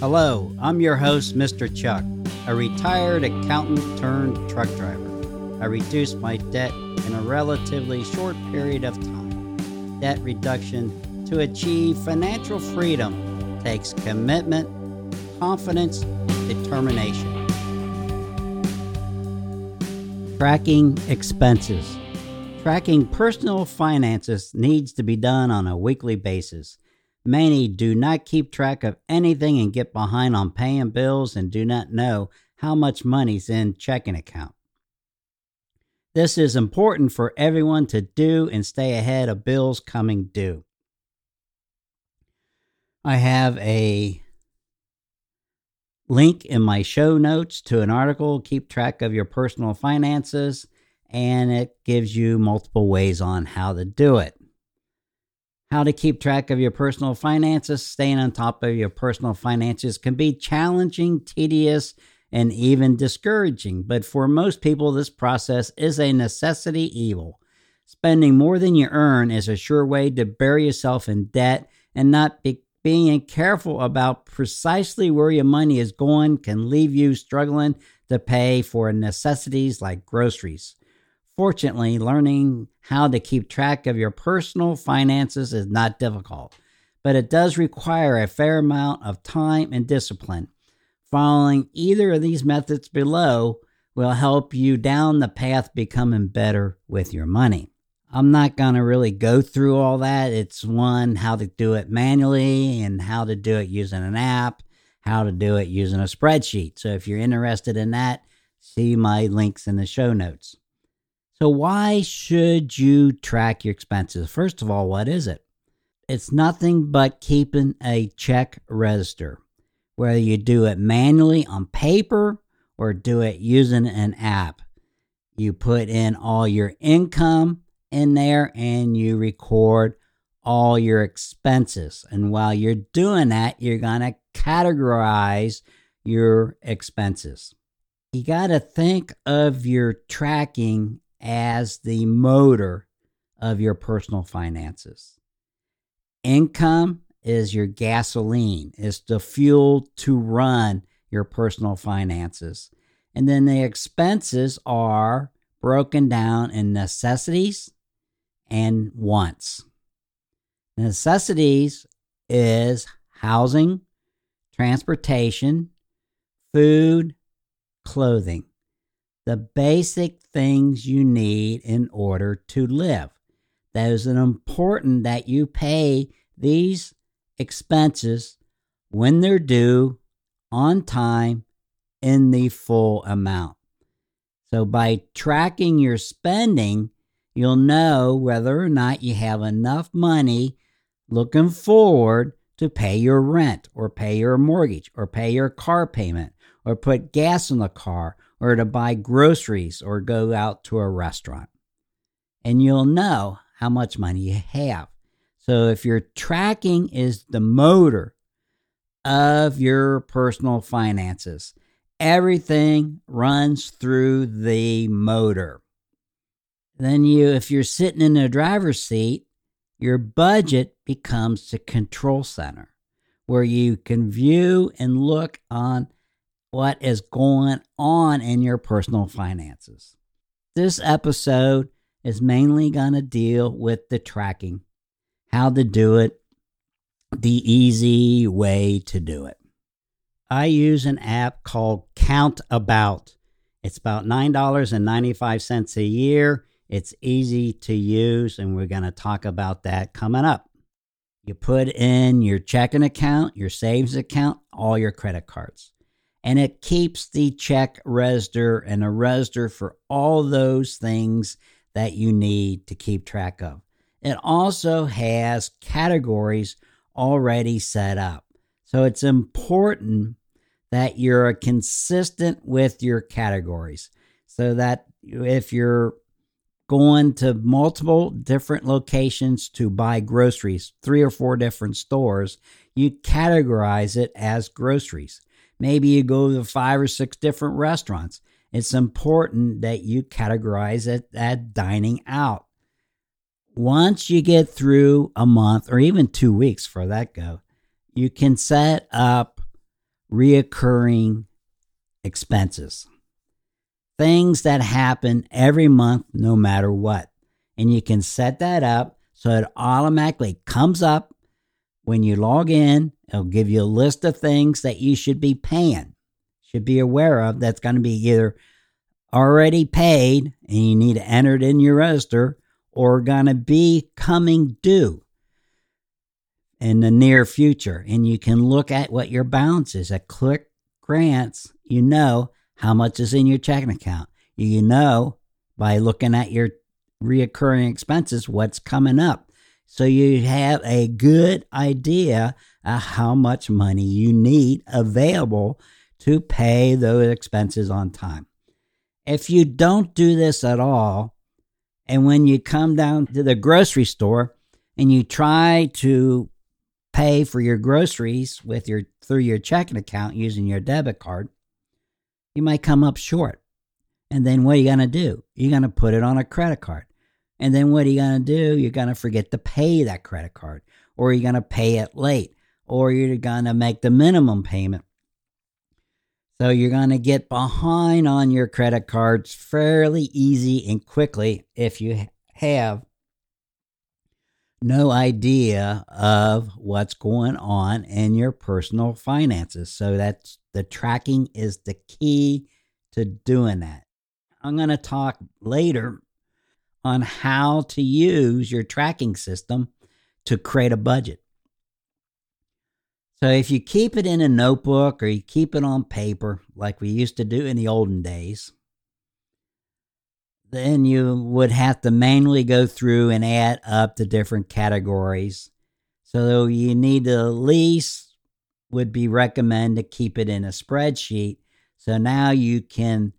Hello, I'm your host, Mr. Chuck, a retired accountant turned truck driver. I reduced my debt in a relatively short period of time. Debt reduction to achieve financial freedom takes commitment, confidence, determination. Tracking expenses. Tracking personal finances needs to be done on a weekly basis. Many do not keep track of anything and get behind on paying bills and do not know how much money's in checking account. This is important for everyone to do and stay ahead of bills coming due. I have a link in my show notes to an article, Keep Track of Your Personal Finances, and it gives you multiple ways on how to do it how to keep track of your personal finances, staying on top of your personal finances can be challenging, tedious, and even discouraging. But for most people, this process is a necessity evil. Spending more than you earn is a sure way to bury yourself in debt, and not be, being careful about precisely where your money is going can leave you struggling to pay for necessities like groceries. Fortunately, learning how to keep track of your personal finances is not difficult, but it does require a fair amount of time and discipline. Following either of these methods below will help you down the path becoming better with your money. I'm not going to really go through all that. It's one, how to do it manually and how to do it using an app, how to do it using a spreadsheet. So if you're interested in that, see my links in the show notes. So, why should you track your expenses? First of all, what is it? It's nothing but keeping a check register, whether you do it manually on paper or do it using an app. You put in all your income in there and you record all your expenses. And while you're doing that, you're going to categorize your expenses. You got to think of your tracking as the motor of your personal finances. Income is your gasoline, it's the fuel to run your personal finances. And then the expenses are broken down in necessities and wants. Necessities is housing, transportation, food, clothing the basic things you need in order to live. That is important that you pay these expenses when they're due on time in the full amount. So by tracking your spending, you'll know whether or not you have enough money looking forward to pay your rent or pay your mortgage or pay your car payment or put gas in the car or to buy groceries or go out to a restaurant. And you'll know how much money you have. So if your tracking is the motor of your personal finances, everything runs through the motor. Then you if you're sitting in the driver's seat, your budget becomes the control center where you can view and look on what is going on in your personal finances. This episode is mainly going to deal with the tracking, how to do it, the easy way to do it. I use an app called Count About. It's about $9.95 a year. It's easy to use, and we're going to talk about that coming up. You put in your checking account, your savings account, all your credit cards and it keeps the check register and a register for all those things that you need to keep track of. It also has categories already set up. So it's important that you're consistent with your categories so that if you're going to multiple different locations to buy groceries, three or four different stores, you categorize it as groceries. Maybe you go to five or six different restaurants. It's important that you categorize it as dining out. Once you get through a month or even two weeks for that go, you can set up reoccurring expenses. Things that happen every month, no matter what. And you can set that up so it automatically comes up when you log in. It'll give you a list of things that you should be paying, should be aware of. That's going to be either already paid and you need to enter it in your register or going to be coming due in the near future. And you can look at what your balance is. At Click Grants, you know how much is in your checking account. You know by looking at your reoccurring expenses what's coming up. So you have a good idea of how much money you need available to pay those expenses on time. If you don't do this at all, and when you come down to the grocery store and you try to pay for your groceries with your through your checking account using your debit card, you might come up short. And then what are you going to do? You're going to put it on a credit card. And then what are you going to do? You're going to forget to pay that credit card, or you're going to pay it late, or you're going to make the minimum payment. So you're going to get behind on your credit cards fairly easy and quickly if you have no idea of what's going on in your personal finances. So that's the tracking is the key to doing that. I'm going to talk later on how to use your tracking system to create a budget. So if you keep it in a notebook or you keep it on paper like we used to do in the olden days, then you would have to manually go through and add up the different categories. So you need to at least would be recommend to keep it in a spreadsheet. So now you can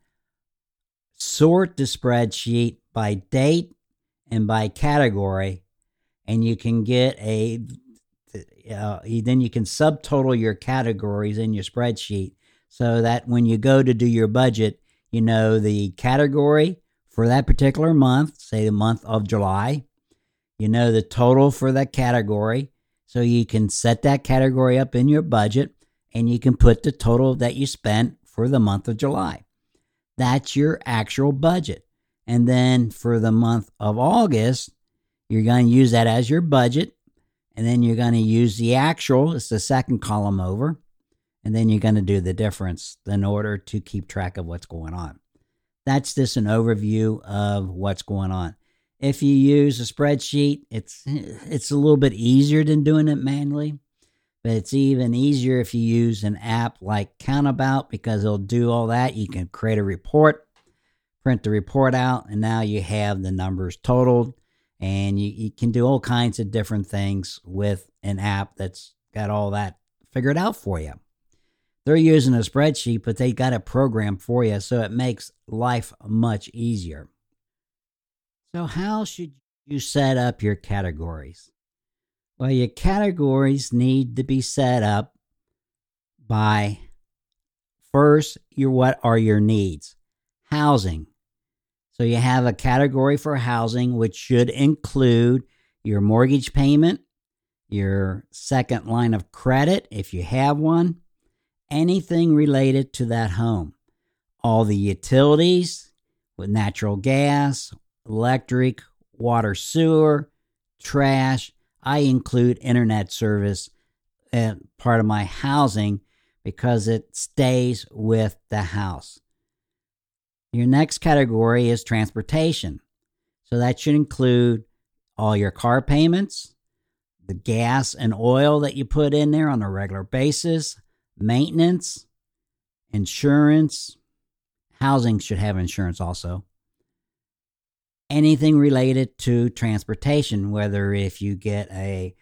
sort the spreadsheet by date and by category, and you can get a uh, then you can subtotal your categories in your spreadsheet so that when you go to do your budget, you know the category for that particular month, say the month of July. You know the total for that category. So you can set that category up in your budget and you can put the total that you spent for the month of July. That's your actual budget. And then for the month of August, you're going to use that as your budget. And then you're going to use the actual, it's the second column over. And then you're going to do the difference in order to keep track of what's going on. That's just an overview of what's going on. If you use a spreadsheet, it's it's a little bit easier than doing it manually, but it's even easier if you use an app like CountAbout because it'll do all that. You can create a report, print the report out, and now you have the numbers totaled. And you, you can do all kinds of different things with an app that's got all that figured out for you. They're using a spreadsheet, but they got a program for you, so it makes life much easier. So, how should you set up your categories? Well, your categories need to be set up by first, your what are your needs? Housing. So you have a category for housing, which should include your mortgage payment, your second line of credit, if you have one, anything related to that home. All the utilities with natural gas, electric, water, sewer, trash. I include internet service as part of my housing because it stays with the house. Your next category is transportation. So that should include all your car payments, the gas and oil that you put in there on a regular basis, maintenance, insurance, housing should have insurance also. Anything related to transportation, whether if you get a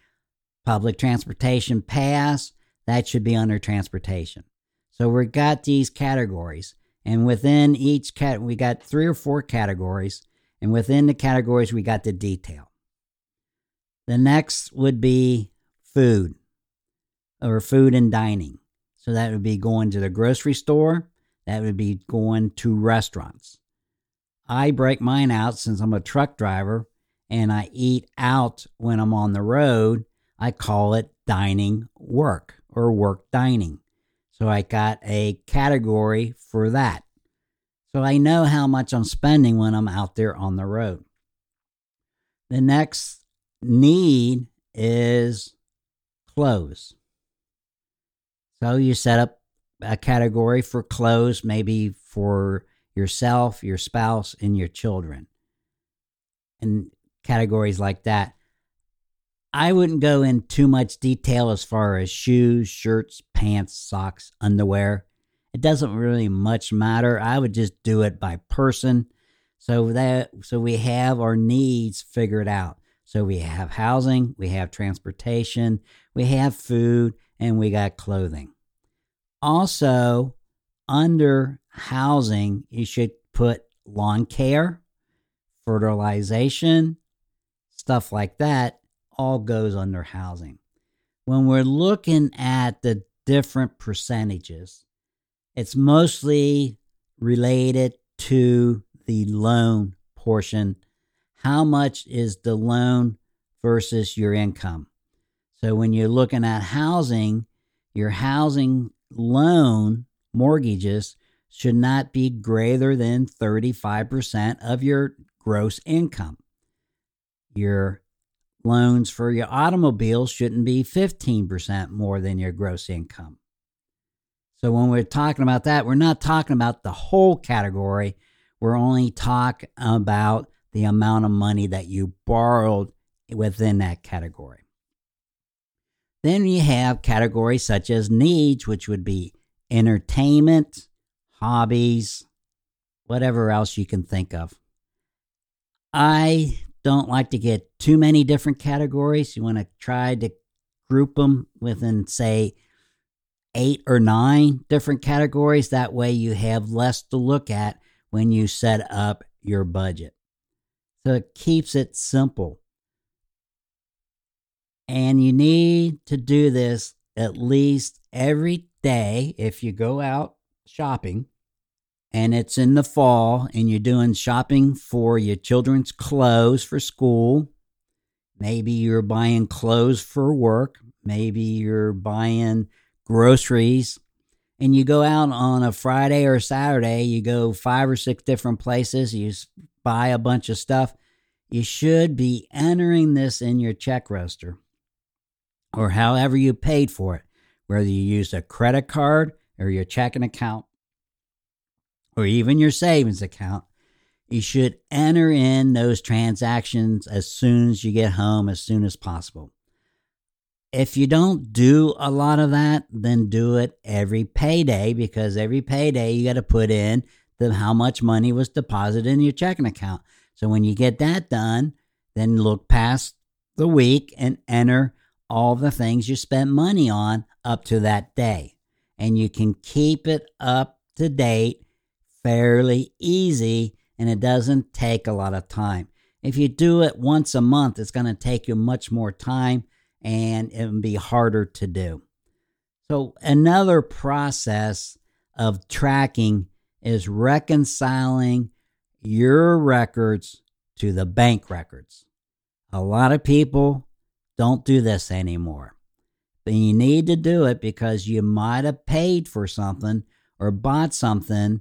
public transportation pass, that should be under transportation. So we've got these categories, and within each cat, we got three or four categories, and within the categories, we got the detail. The next would be food or food and dining. So that would be going to the grocery store, that would be going to restaurants. I break mine out since I'm a truck driver and I eat out when I'm on the road. I call it dining work or work dining. So I got a category for that. So I know how much I'm spending when I'm out there on the road. The next need is clothes. So you set up a category for clothes, maybe for yourself, your spouse, and your children. And categories like that. I wouldn't go in too much detail as far as shoes, shirts, pants, socks, underwear. It doesn't really much matter. I would just do it by person. So that so we have our needs figured out. So we have housing, we have transportation, we have food, and we got clothing. Also, under housing, you should put lawn care, fertilization, stuff like that, all goes under housing. When we're looking at the different percentages, it's mostly related to the loan portion. How much is the loan versus your income? So when you're looking at housing, your housing loan mortgages should not be greater than 35% of your gross income. Your loans for your automobile shouldn't be 15% more than your gross income. So when we're talking about that, we're not talking about the whole category. We're only talking about the amount of money that you borrowed within that category. Then you have categories such as needs, which would be entertainment, hobbies, whatever else you can think of. I don't like to get too many different categories. You want to try to group them within, say, eight or nine different categories. That way you have less to look at when you set up your budget. So it keeps it simple. And you need to do this at least every day if you go out shopping and it's in the fall and you're doing shopping for your children's clothes for school. Maybe you're buying clothes for work. Maybe you're buying groceries. And you go out on a Friday or Saturday, you go five or six different places, you buy a bunch of stuff. You should be entering this in your check roster or however you paid for it, whether you used a credit card or your checking account or even your savings account, you should enter in those transactions as soon as you get home, as soon as possible. If you don't do a lot of that, then do it every payday because every payday you got to put in the how much money was deposited in your checking account. So when you get that done, then look past the week and enter all the things you spent money on up to that day. And you can keep it up to date fairly easy and it doesn't take a lot of time. If you do it once a month, it's going to take you much more time and it'll be harder to do. So, another process of tracking is reconciling your records to the bank records. A lot of people don't do this anymore. But you need to do it because you might have paid for something or bought something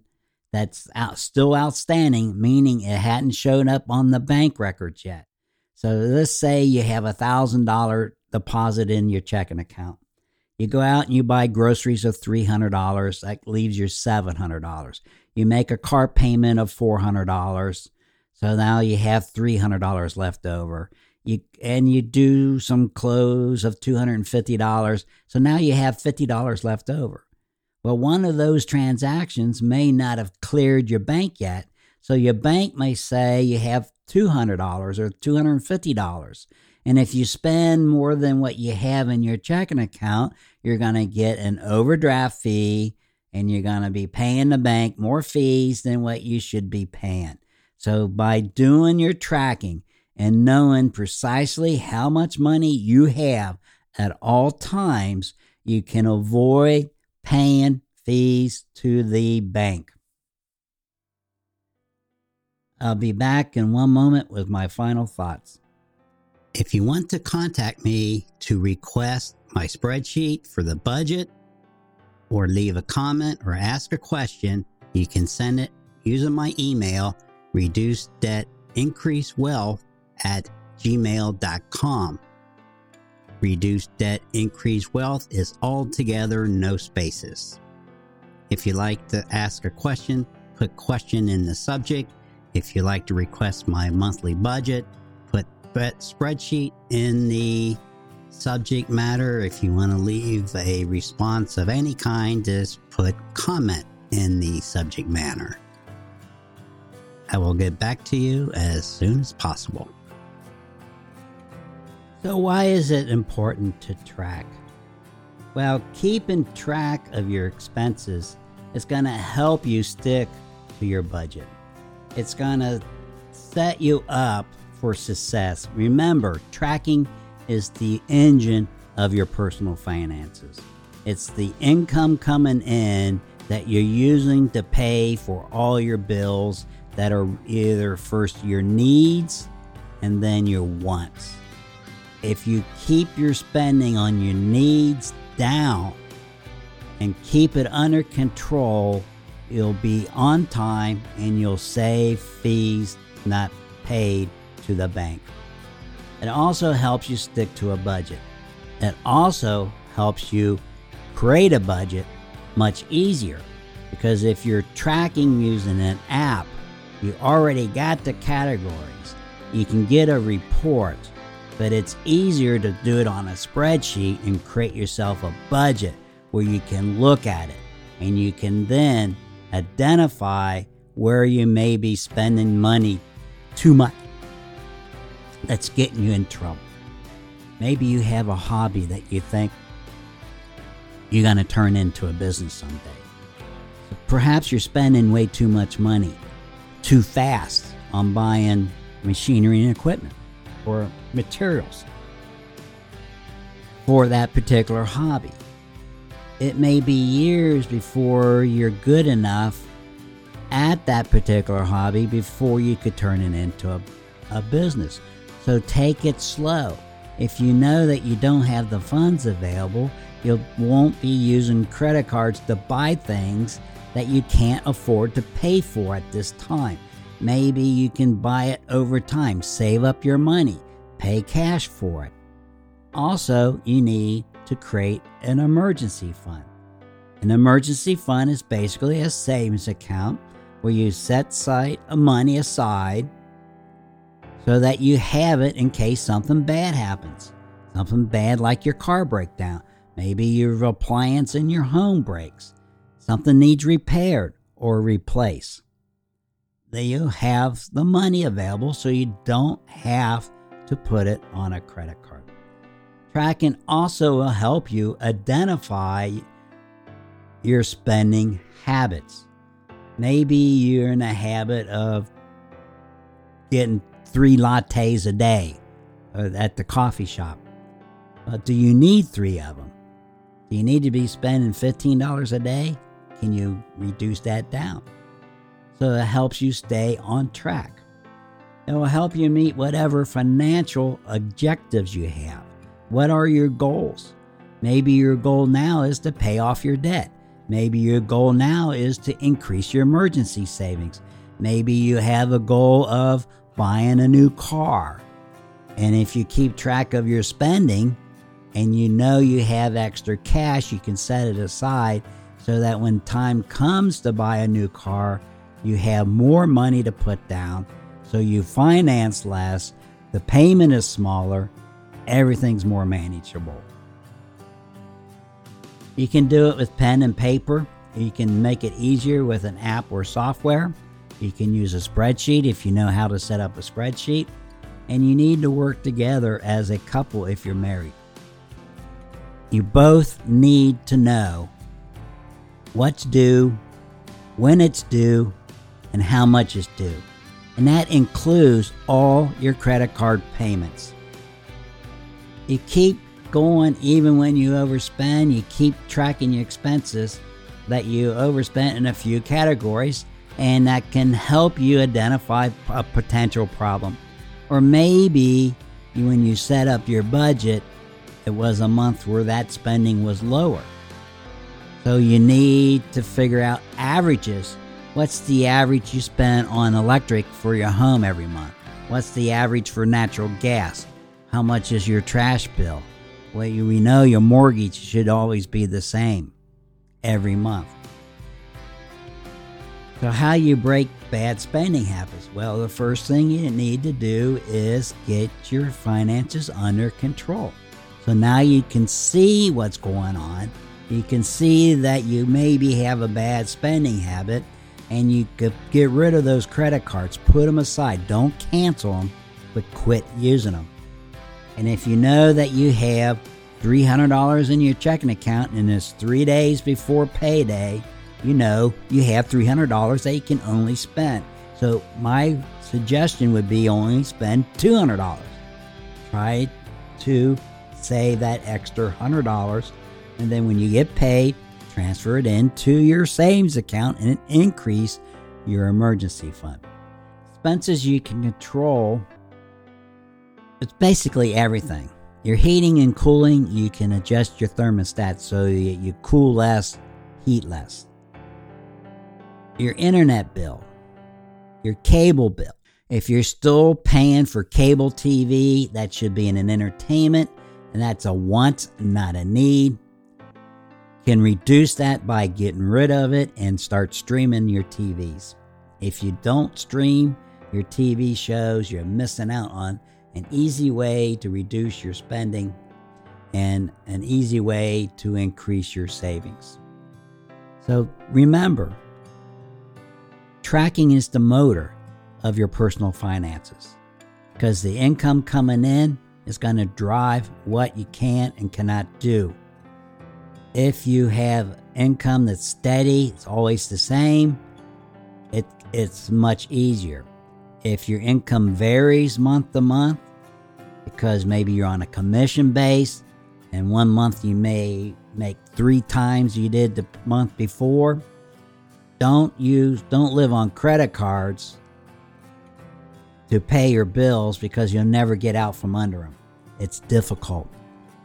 that's out, still outstanding, meaning it hadn't shown up on the bank records yet. So let's say you have a thousand dollar deposit in your checking account. You go out and you buy groceries of $300. That leaves you $700. You make a car payment of $400. So now you have $300 left over. You, and you do some clothes of $250. So now you have $50 left over. Well, one of those transactions may not have cleared your bank yet. So your bank may say you have $200 or $250. And if you spend more than what you have in your checking account, you're going to get an overdraft fee and you're going to be paying the bank more fees than what you should be paying. So, by doing your tracking and knowing precisely how much money you have at all times, you can avoid paying fees to the bank. I'll be back in one moment with my final thoughts. If you want to contact me to request my spreadsheet for the budget, or leave a comment or ask a question, you can send it using my email, reduce debt, increase wealth at gmail.com. Reduce debt, increase wealth is all together, no spaces. If you like to ask a question, put question in the subject. If you like to request my monthly budget, put spreadsheet in the subject matter. If you want to leave a response of any kind, just put comment in the subject matter. I will get back to you as soon as possible. So, why is it important to track? Well, keeping track of your expenses is going to help you stick to your budget. It's going to set you up for success. Remember, tracking is the engine of your personal finances. It's the income coming in that you're using to pay for all your bills that are either first your needs and then your wants. If you keep your spending on your needs down and keep it under control, you'll be on time and you'll save fees not paid to the bank. It also helps you stick to a budget. It also helps you create a budget much easier because if you're tracking using an app, you already got the categories. You can get a report, but it's easier to do it on a spreadsheet and create yourself a budget where you can look at it and you can then identify where you may be spending money too much that's getting you in trouble. Maybe you have a hobby that you think you're going to turn into a business someday. Perhaps you're spending way too much money too fast on buying machinery and equipment or materials for that particular hobby. It may be years before you're good enough at that particular hobby before you could turn it into a, a business. So take it slow. If you know that you don't have the funds available, you won't be using credit cards to buy things that you can't afford to pay for at this time. Maybe you can buy it over time, save up your money, pay cash for it. Also, you need to create an emergency fund. An emergency fund is basically a savings account where you set aside uh, money aside so that you have it in case something bad happens. Something bad like your car breakdown. Maybe your appliance in your home breaks. Something needs repaired or replaced. Then you have the money available so you don't have to put it on a credit card. Tracking also will help you identify your spending habits. Maybe you're in a habit of getting three lattes a day uh, at the coffee shop. But do you need three of them? Do you need to be spending $15 a day? Can you reduce that down? So it helps you stay on track. It will help you meet whatever financial objectives you have. What are your goals? Maybe your goal now is to pay off your debt. Maybe your goal now is to increase your emergency savings. Maybe you have a goal of buying a new car. And if you keep track of your spending and you know you have extra cash, you can set it aside so that when time comes to buy a new car, you have more money to put down. So you finance less, the payment is smaller, everything's more manageable. You can do it with pen and paper. You can make it easier with an app or software. You can use a spreadsheet if you know how to set up a spreadsheet. And you need to work together as a couple if you're married. You both need to know what's due, when it's due, and how much is due. And that includes all your credit card payments. You keep going even when you overspend, you keep tracking your expenses that you overspent in a few categories and that can help you identify a potential problem. Or maybe when you set up your budget, it was a month where that spending was lower. So you need to figure out averages. What's the average you spend on electric for your home every month? What's the average for natural gas? How much is your trash bill? Well, we know your mortgage should always be the same every month. So, how you break bad spending habits? Well, the first thing you need to do is get your finances under control. So now you can see what's going on. You can see that you maybe have a bad spending habit and you could get rid of those credit cards, put them aside. Don't cancel them, but quit using them. And if you know that you have $300 in your checking account and it's three days before payday, you know you have $300 that you can only spend. So my suggestion would be only spend $200. Try to save that extra $100 and then when you get paid, transfer it into your savings account and increase your emergency fund. Expenses you can control it's basically everything. Your heating and cooling, you can adjust your thermostat so you, you cool less, heat less. Your internet bill, your cable bill. If you're still paying for cable TV, that should be in an entertainment, and that's a want, not a need. Can reduce that by getting rid of it and start streaming your TVs. If you don't stream your TV shows, you're missing out on an easy way to reduce your spending and an easy way to increase your savings. So remember, tracking is the motor of your personal finances because the income coming in is going to drive what you can and cannot do. If you have income that's steady, it's always the same, it, it's much easier. If your income varies month to month, because maybe you're on a commission base and one month you may make three times you did the month before, don't use don't live on credit cards to pay your bills because you'll never get out from under them. It's difficult.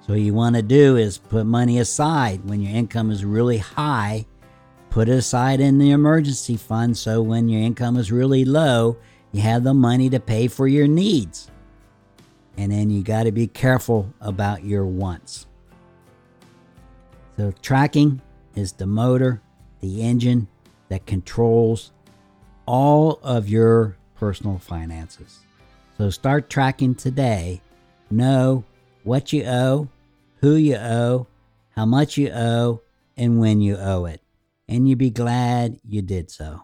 So what you want to do is put money aside when your income is really high. Put it aside in the emergency fund so when your income is really low, you have the money to pay for your needs. And then you got to be careful about your wants. So tracking is the motor, the engine that controls all of your personal finances. So start tracking today. Know what you owe, who you owe, how much you owe, and when you owe it. And you'll be glad you did so.